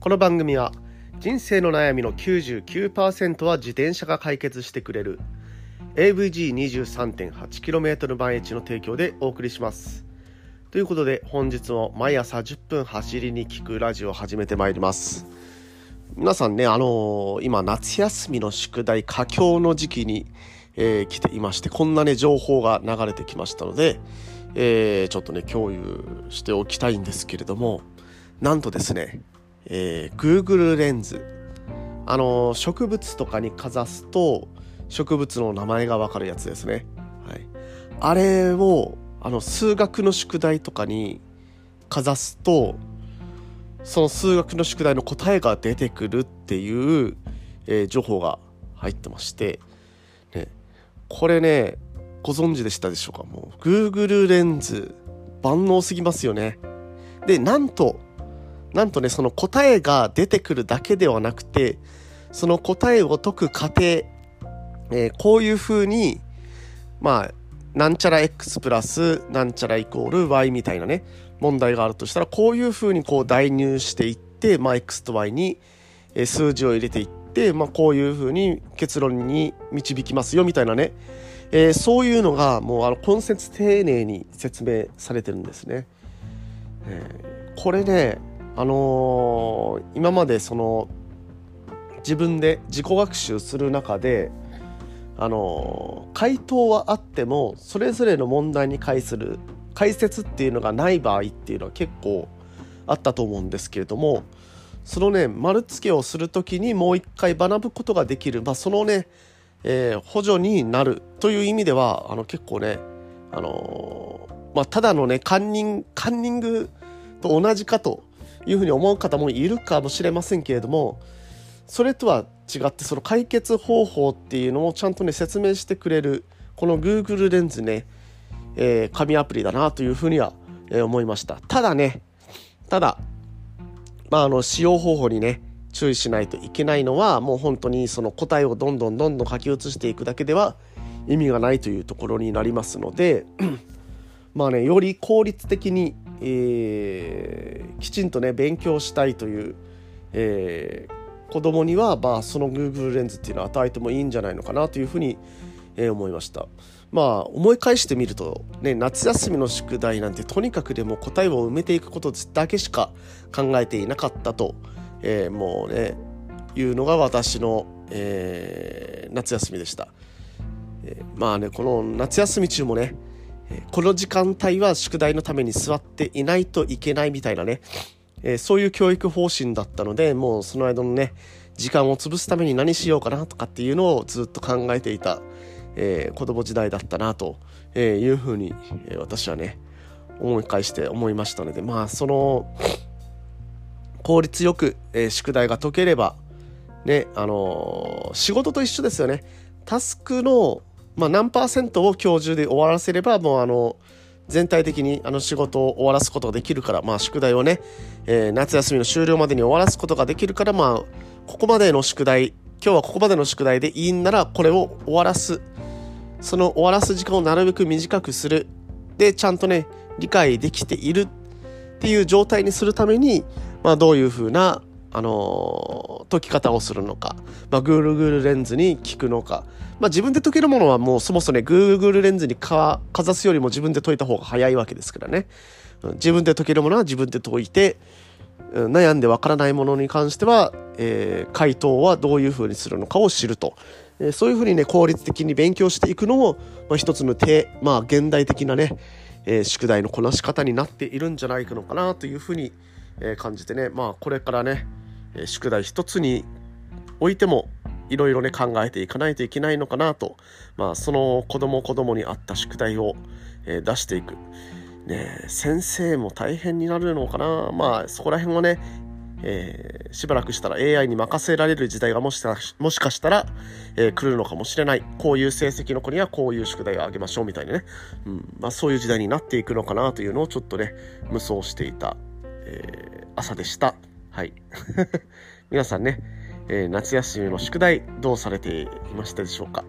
この番組は人生の悩みの99%は自転車が解決してくれる AVG23.8km 毎日の提供でお送りします。ということで本日も毎朝10分走りに聞くラジオを始めてまいります。皆さんねあのー、今夏休みの宿題佳境の時期に、えー、来ていましてこんなね情報が流れてきましたので、えー、ちょっとね共有しておきたいんですけれどもなんとですねえー、Google レンズあの植物とかにかざすと植物の名前がわかるやつですね、はい、あれをあの数学の宿題とかにかざすとその数学の宿題の答えが出てくるっていう、えー、情報が入ってまして、ね、これねご存知でしたでしょうか？もう Google レンズ万能すぎますよね。でなんとなんとね、その答えが出てくるだけではなくて、その答えを解く過程、えー、こういうふうに、まあ、なんちゃら x プラスなんちゃらイコール y みたいなね、問題があるとしたら、こういうふうにこう代入していって、まあ、x と y に数字を入れていって、まあ、こういうふうに結論に導きますよみたいなね、えー、そういうのがもうあの根節丁寧に説明されてるんですね。えー、これねあのー、今までその自分で自己学習する中であのー、回答はあってもそれぞれの問題に対する解説っていうのがない場合っていうのは結構あったと思うんですけれどもそのね丸付けをする時にもう一回学ぶことができる、まあ、そのね、えー、補助になるという意味ではあの結構ねあのー、まあ、ただのねカンニングカンニングと同じかというふうに思う方もいるかもしれませんけれどもそれとは違ってその解決方法っていうのをちゃんとね説明してくれるこの Google レンズね、えー、紙アプリだなというふうには、えー、思いました。ただねただまああの使用方法にね注意しないといけないのはもう本当にその答えをどんどんどんどん書き写していくだけでは意味がないというところになりますので まあねより効率的にえー、きちんとね勉強したいという、えー、子供には、まあ、その Google レンズっていうのを与えてもいいんじゃないのかなというふうに、えー、思いました。まあ思い返してみると、ね、夏休みの宿題なんてとにかくでも答えを埋めていくことだけしか考えていなかったと、えー、もうねいうのが私の、えー、夏休みでした、えー、まあねこの夏休み中もねこの時間帯は宿題のために座っていないといけないみたいなね、えー、そういう教育方針だったので、もうその間のね、時間を潰すために何しようかなとかっていうのをずっと考えていた、えー、子供時代だったなというふうに、えー、私はね、思い返して思いましたので、まあその、効率よく、えー、宿題が解ければ、ね、あのー、仕事と一緒ですよね。タスクのまあ、何パーセントを今日中で終わらせればもうあの全体的にあの仕事を終わらすことができるから、まあ、宿題をね、えー、夏休みの終了までに終わらすことができるから、まあ、ここまでの宿題今日はここまでの宿題でいいんならこれを終わらす。その終わらす時間をなるべく短くする。でちゃんとね理解できているっていう状態にするために、まあ、どういうふうなあの解き方をするのか、まあ、Google レンズに聞くのか、まあ、自分で解けるものはもうそもそもね Google レンズにかかざすよりも自分で解いた方が早いわけですからね。自分で解けるものは自分で解いて悩んでわからないものに関しては、えー、回答はどういうふうにするのかを知ると、えー、そういうふうにね効率的に勉強していくのも、まあ、一つの手まあ現代的なね、えー、宿題のこなし方になっているんじゃないのかなというふうに、え感じてね。まあこれからね宿題一つにおいてもいろいろね考えていかないといけないのかなと、まあ、その子供子供に合った宿題を、え、出していく、ね、先生も大変になるのかな。まあそこら辺はね、えー、しばらくしたら AI に任せられる時代がもしもしかしたら、えー、来るのかもしれない。こういう成績の子にはこういう宿題をあげましょうみたいなね、うんまあ、そういう時代になっていくのかなというのをちょっとね無双していた、え朝でした。はい。皆さんね、えー、夏休みの宿題どうされていましたでしょうか？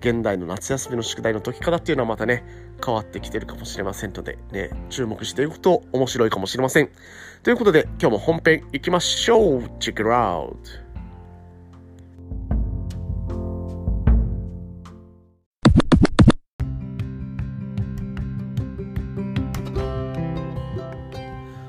現代の夏休みの宿題の解き方っていうのはまたね、変わってきてるかもしれませんので、ね、注目していくと面白いかもしれません。ということで、今日も本編行きましょう !Check it out!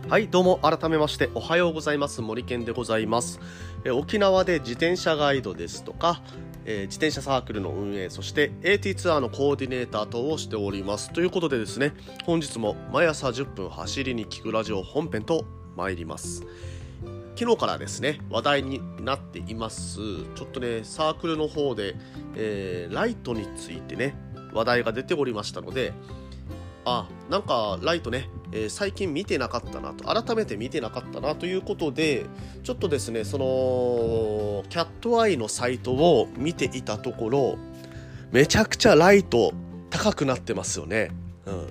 はいどうも改めましておはようございます。森健でございます。え沖縄で自転車ガイドですとか、えー、自転車サークルの運営そして AT ツアーのコーディネーター等をしております。ということでですね本日も毎朝10分走りに聞くラジオ本編と参ります。昨日からですね話題になっています。ちょっとねサークルの方で、えー、ライトについてね話題が出ておりましたのであなんかライトねえー、最近見てなかったなと改めて見てなかったなということでちょっとですねそのキャットアイのサイトを見ていたところめちゃくちゃライト高くなってますよね。うん、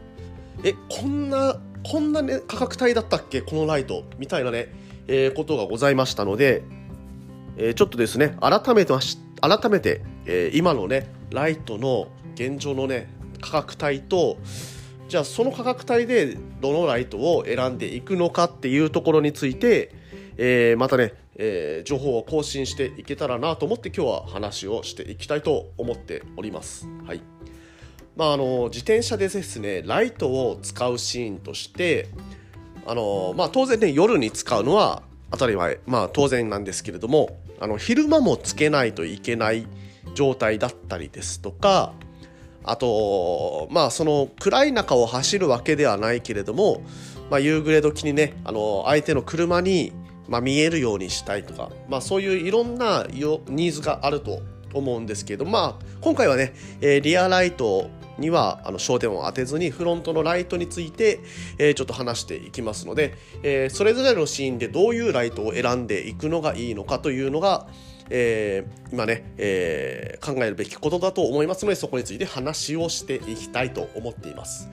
えこんなこんな、ね、価格帯だったっけこのライトみたいなね、えー、ことがございましたので、えー、ちょっとですね改めて改めて、え今のねライトの現状のね価格帯とじゃあその価格帯でどのライトを選んでいくのかっていうところについて、えー、またね、えー、情報を更新していけたらなと思って今日は話をしていきたいと思っております。はいまあ、あの自転車でですねライトを使うシーンとしてあの、まあ、当然ね夜に使うのは当たり前、まあ、当然なんですけれどもあの昼間もつけないといけない状態だったりですとかあとまあその暗い中を走るわけではないけれども、まあ、夕暮れ時にねあの相手の車に、まあ、見えるようにしたいとか、まあ、そういういろんなニーズがあると思うんですけど、まあ、今回はね、えー、リアライトにはあの焦点を当てずにフロントのライトについて、えー、ちょっと話していきますので、えー、それぞれのシーンでどういうライトを選んでいくのがいいのかというのが、えー、今ね、えー、考えるべきことだと思いますのでそこについて話をしていきたいと思っています。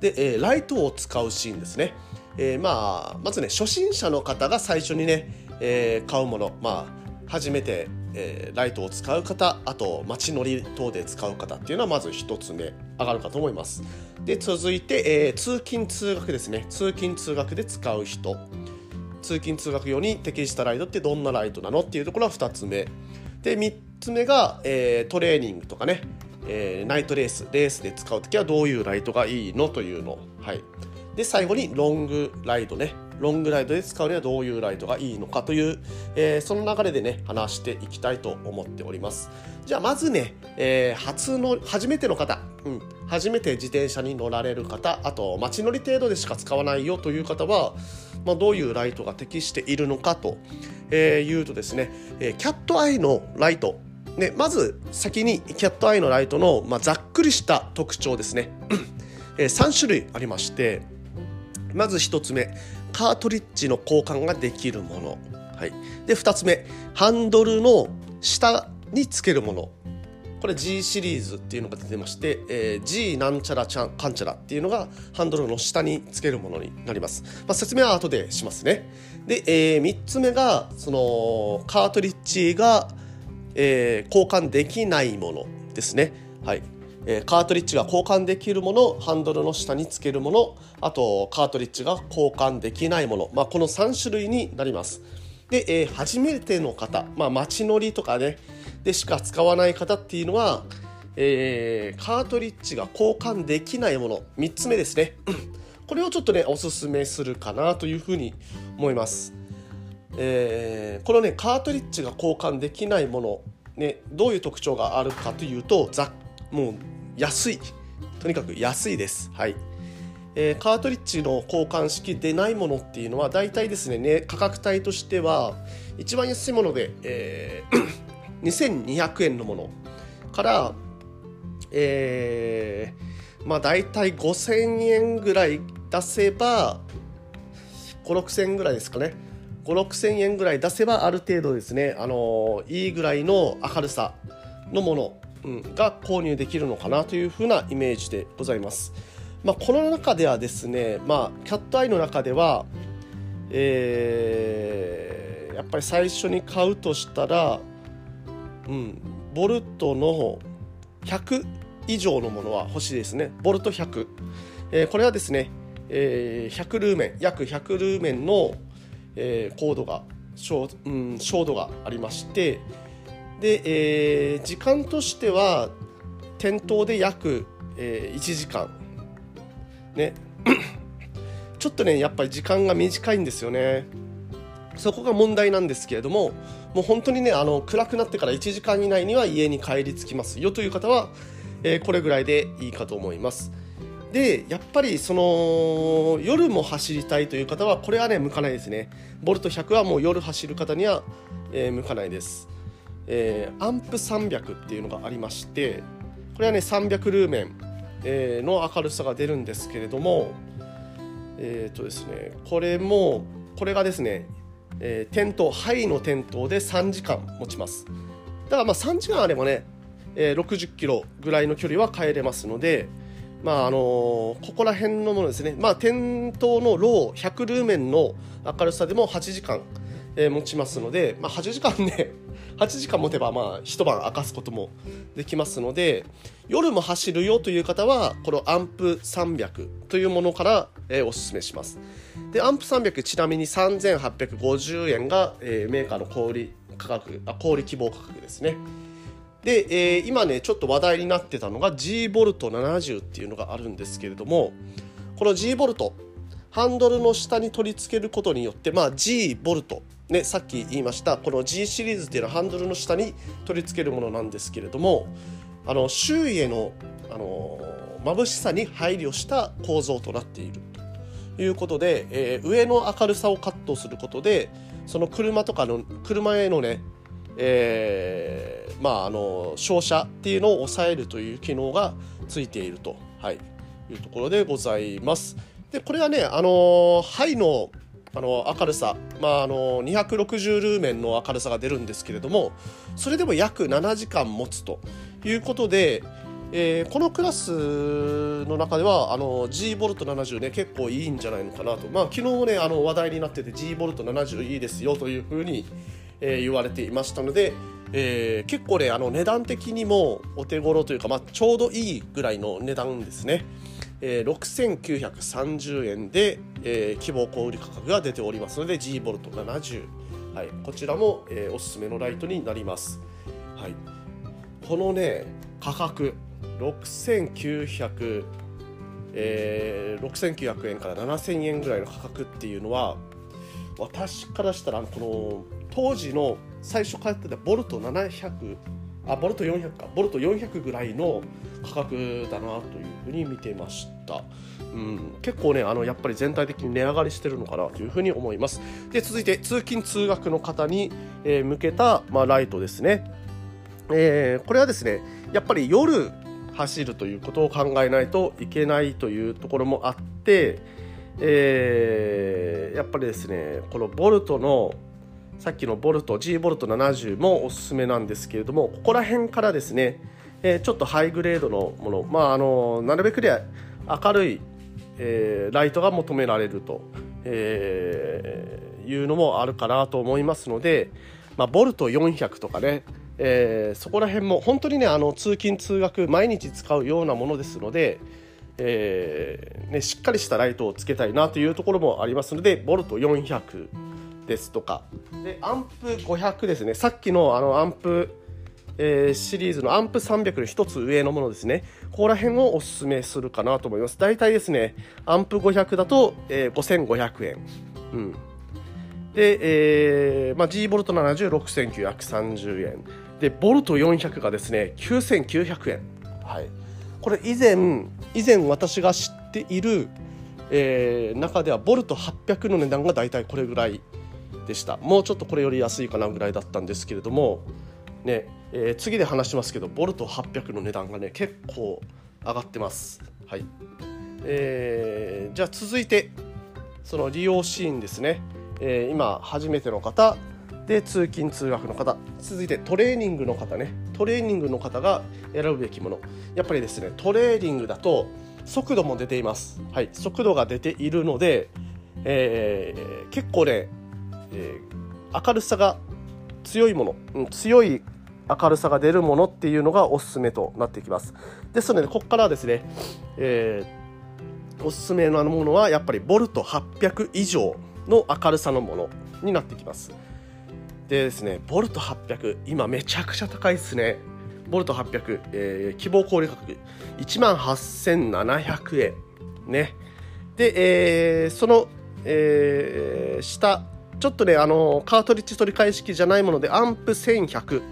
で、えー、ライトを使うシーンですね、えー、まあまずね初心者の方が最初にね、えー、買うものまあ初めて、えー、ライトを使う方あと街乗り等で使う方っていうのはまず1つ目上がるかと思います。で続いて、えー、通勤通学ですね。通勤通学で使う人。通勤通学用に適したライトってどんなライトなのっていうところは2つ目。で3つ目が、えー、トレーニングとかね、えー、ナイトレースレースで使う時はどういうライトがいいのというの。はい。で最後にロングライドね。ロングライドで使うにはどういうライトがいいのかという、えー、その流れでね話していきたいと思っております。じゃあまずね、えー、初の初めての方、うん、初めて自転車に乗られる方。あと街乗り程度でしか使わないよという方はまあ、どういうライトが適しているのかと、えいうとですね、えキャットアイのライト。ね、まず先にキャットアイのライトの、まあ、ざっくりした特徴ですね、え3種類ありましてまず1つ目カートリッジの交換ができるもの、はい、で2つ目ハンドルの下につけるものこれ G シリーズっていうのが出てまして、えー、G なんちゃらちゃんかんちゃらっていうのがハンドルの下につけるものになります。まあ、説明は後でしますね。で、えー、3つ目が、その、カートリッジが、えー、交換できないものですね。はい。え、カートリッジが交換できるもの、ハンドルの下につけるもの、あと、カートリッジが交換できないもの。まあ、この3種類になります。で、えー、初めての方、まあ、街乗りとかね、でしか使わない方っていうのは、えー、カートリッジが交換できないもの3つ目ですね。これをちょっとねおすすめするかなというふうに思います、えー、このねカートリッジが交換できないものねどういう特徴があるかというとざもう安い。とにかく安いです。はい。えー、カートリッジの交換式でないものっていうのは大体ですねね価格帯としては一番安いもので、えー2200円のもの。から、えー、まあ大体5000円ぐらい出せば5 6000円ぐらいですかね。5 6000円ぐらい出せばある程度ですね、あのいいぐらいの明るさのもの、うん、が購入できるのかなというふうなイメージでございます。まあ、この中ではですね、まあ、キャットアイの中では、えー、やっぱり最初に買うとしたらうん、ボルトの100以上のものは欲しいですね。ボルト100、えー、これはですね、えー、100ルーメン。約100ルーメンの、えー、コードが照,、うん、照度がありましてで、えー、時間としては店頭で約、えー、1時間。ね。ちょっとねやっぱり時間が短いんですよね。そこが問題なんですけれどももう本当にねあの暗くなってから1時間以内には家に帰り着きますよという方は、えー、これぐらいでいいかと思います。でやっぱりその夜も走りたいという方はこれはね向かないですね。ボルト100はもう夜走る方には、えー、向かないです、えー、アンプ300っていうのがありましてこれはね300ルーメン、えー、の明るさが出るんですけれどもえっ、とですねこれもこれがですね、えー、点灯灰の点灯で3時間持ちます。だからまあ3時間あればね、えー、60キロぐらいの距離は帰れますのでまああのここら辺のものですね、まあ、点灯のロー100ルーメンの明るさでも8時間、えー、持ちますので、まあ、8時間ね8時間持てばまあ一晩明かすこともできますので夜も走るよという方はこのアンプ300というものから、えー、おすすめします。でアンプ300ちなみに3850円が、えー、メーカーの小売価格あ小売希望価格ですね。で、えー、今ねちょっと話題になってたのが G ボルト70っていうのがあるんですけれどもこの G ボルトハンドルの下に取り付けることによって、まあ、G ボルトね、さっき言いましたこの G シリーズっていうのはハンドルの下に取り付けるものなんですけれどもあの周囲へのあの眩しさに配慮した構造となっている。ということで、えー、上の明るさをカットすることでその車とかの車へのね、えー、まああの照射っていうのを抑えるという機能がついていると、はい、いうところでございます。でこれはねあのハイのあの明るさ、まあ、あの260ルーメンの明るさが出るんですけれどもそれでも約7時間持つということで、えー、このクラスの中ではあの G ボルト70ね結構いいんじゃないのかなと、まあ、昨日ねあの話題になってて G ボルト70いいですよというふうに、えー、言われていましたので、えー、結構ねあの値段的にもお手頃というか、まあ、ちょうどいいぐらいの値段ですね。えー、6930円で、えー、希望小売価格が出ておりますので G ボルト70、はい、こちらも、えー、おすすめのライトになります、はい、このね価格6900えー、6900円から7000円ぐらいの価格っていうのは私からしたらこの当時の最初買ってたボルト700あボルト400か。ボルト400ぐらいの価格だなというふうに見てました、うん、結構ねあのやっぱり全体的に値上がりしてるのかなというふうに思います。で続いて通勤通学の方に、えー、向けた、まあ、ライトですね、えー、これはですねやっぱり夜走るということを考えないといけないというところもあって、えー、やっぱりですねこのボルトのさっきのボルト G ボルト70もおすすめなんですけれどもここら辺からですね、えー、ちょっとハイグレードのもの、まあ、あのなるべくで明るい、えー、ライトが求められると、えー、いうのもあるかなと思いますので、まあ、ボルト400とかね、えー、そこら辺も本当にねあの通勤通学毎日使うようなものですので、えーね、しっかりしたライトをつけたいなというところもありますのでボルト400ですとか。でアンプ500ですね。さっきのあのアンプ、えー、シリーズのアンプ300の1つ上のものですね。ここら辺をおすすめするかなと思います。大体ですねアンプ500だと、えー、5500円。うん。で、えーまあ、G ボルト706930円。でボルト400がですね9900円。はい。これ以前以前私が知っているえー、中ではボルト800の値段が大体これぐらいでした。もうちょっとこれより安いかなぐらいだったんですけれどもね、えー、次で話しますけどボルト800の値段がね結構上がってます。はい。えー、じゃあ続いてその利用シーンですね、えー、今初めての方で通勤通学の方。続いてトレーニングの方ね。トレーニングの方が選ぶべきもの。やっぱりですねトレーニングだと速度も出ています。はい。速度が出ているので、えー、結構ねえー、明るさが強いもの、うん、強い明るさが出るものっていうのがおすすめとなってきます。ですのでここからはですね、えー、おすすめのものはやっぱりボルト800以上の明るさのものになってきます。でですねボルト800今めちゃくちゃ高いですね。ボルト800、えー、希望小売価格1万8700円ね。で、えー、その、えー、下ちょっとねあのカートリッジ取り替え式じゃないものでアンプ1100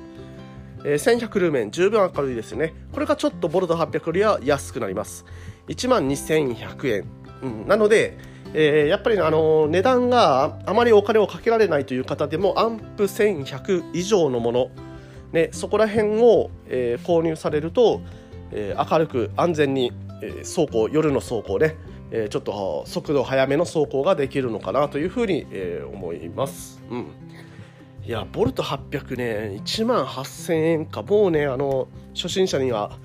えー、1100ルーメン十分明るいですよね。これがちょっとボルト800よりは安くなります。1万2100円、うん、なのでえー、やっぱり、ね、あの値段があまりお金をかけられないという方でもアンプ1100以上のもの、ね、そこら辺を、えー、購入されると、えー、明るく安全に、えー、走行夜の走行ね、え、ちょっと速度速めの走行ができるのかなというふうに、え、思います。うんいや、ボルト800ね、1万8000円か、もうね、あの、初心者には、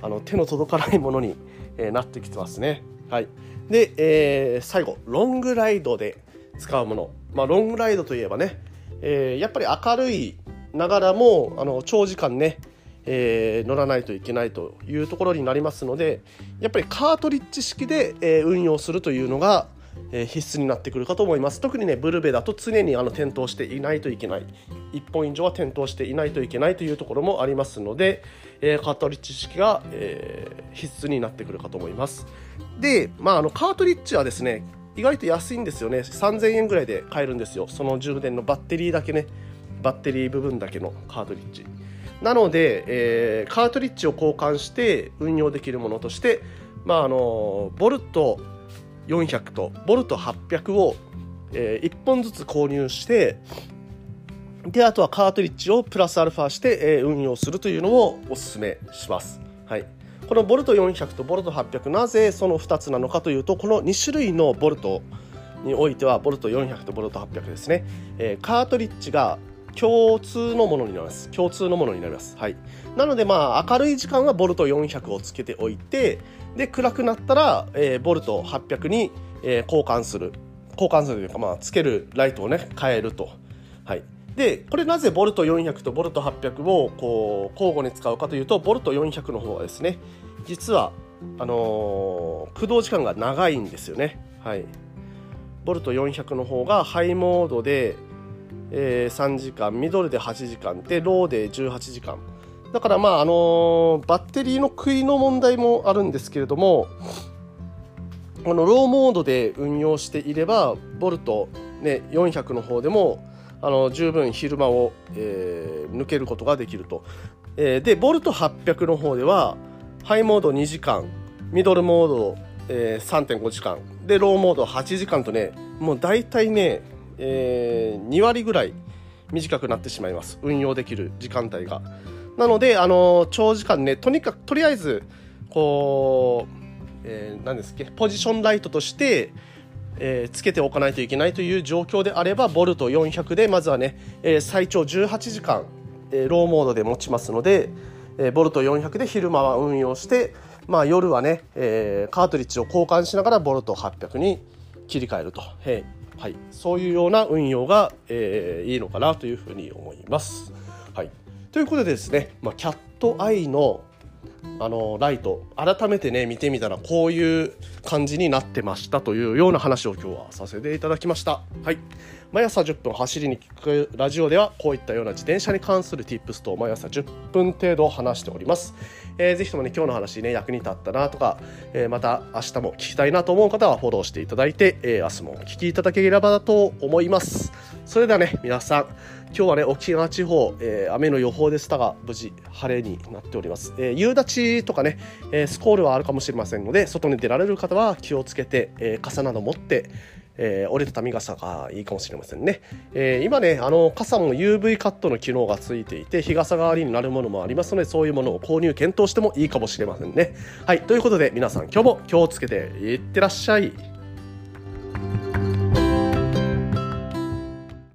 あの、手の届かないものに、え、なってきてますね。はい。で、えー、最後ロングライドで使うもの、まあ、ロングライドといえばね、えー、やっぱり明るいながらもあの長時間ね、えー、乗らないといけないというところになりますのでやっぱりカートリッジ式で、えー、運用するというのが、えー、必須になってくるかと思います。特にねブルベだと常にあの点灯していないといけない。1本以上は点灯していないといけないというところもありますので、え、カートリッジ式が、え、必須になってくるかと思います。で、まあ、あのカートリッジはですね意外と安いんですよね。3000円ぐらいで買えるんですよ。その充電のバッテリーだけね。バッテリー部分だけのカートリッジ。なので、えー、カートリッジを交換して運用できるものとして、まあ、あのボルト400とボルト800を、えー、1本ずつ購入してであとはカートリッジをプラスアルファして、えー、運用するというのをおすすめします。はい、このボルト400とボルト800なぜその2つなのかというとこの2種類のボルトにおいてはボルト400とボルト800ですね、えー、カートリッジが共通のものになります。共通のものになります。はい。なのでまあ明るい時間はボルト400をつけておいてで暗くなったら、えー、ボルト800に、えー、交換する。交換するというかまあつけるライトをね変えると。はい。でこれなぜボルト400とボルト800をこう交互に使うかというとボルト400の方はですね実はあのー、駆動時間が長いんですよね。はい。ボルト400の方がハイモードで、えー、3時間ミドルで8時間でローで18時間。だからまああのー、バッテリーの食いの問題もあるんですけれどもこのローモードで運用していればボルト、ね、400の方でもあの十分昼間を、えー、抜けることができると、えー、でボルト800の方ではハイモード2時間ミドルモード、えー、3.5時間でローモード8時間とねもう大体ね、えー、2割ぐらい短くなってしまいます。運用できる時間帯が。なのであの長時間ねとにかくとりあえずこう、えー、何ですっけポジションライトとしてえー、つけておかないといけないという状況であればボルト400でまずはね、えー、最長18時間、え、ローモードで持ちますので、え、ボルト400で昼間は運用して、まあ、夜はね、え、カートリッジを交換しながらボルト800に切り替えると、えーはい、そういうような運用が、えー、いいのかなというふうに思います。はい、ということでですね、まあ、キャットアイのあのライト改めてね見てみたらこういう感じになってましたというような話を今日はさせていただきました。はい。毎朝10分走りに聞くラジオではこういったような自転車に関する Tips と毎朝10分程度話しております、えー、ぜひともね今日の話ね役に立ったなとか、えー、また明日も聞きたいなと思う方はフォローしていただいて、えー、明日もお聞きいただければと思います。それではね皆さん今日はね沖縄地方、えー、雨の予報でしたが無事晴れになっております、えー、夕立とかね、えー、スコールはあるかもしれませんので外に出られる方は気をつけて、えー、傘など持ってえー、折れたたみ傘がいいかもしれませんね、えー、今ねあの傘も UV カットの機能がついていて日傘代わりになるものもありますのでそういうものを購入検討してもいいかもしれませんね。はいということで皆さん今日も気をつけていってらっしゃい。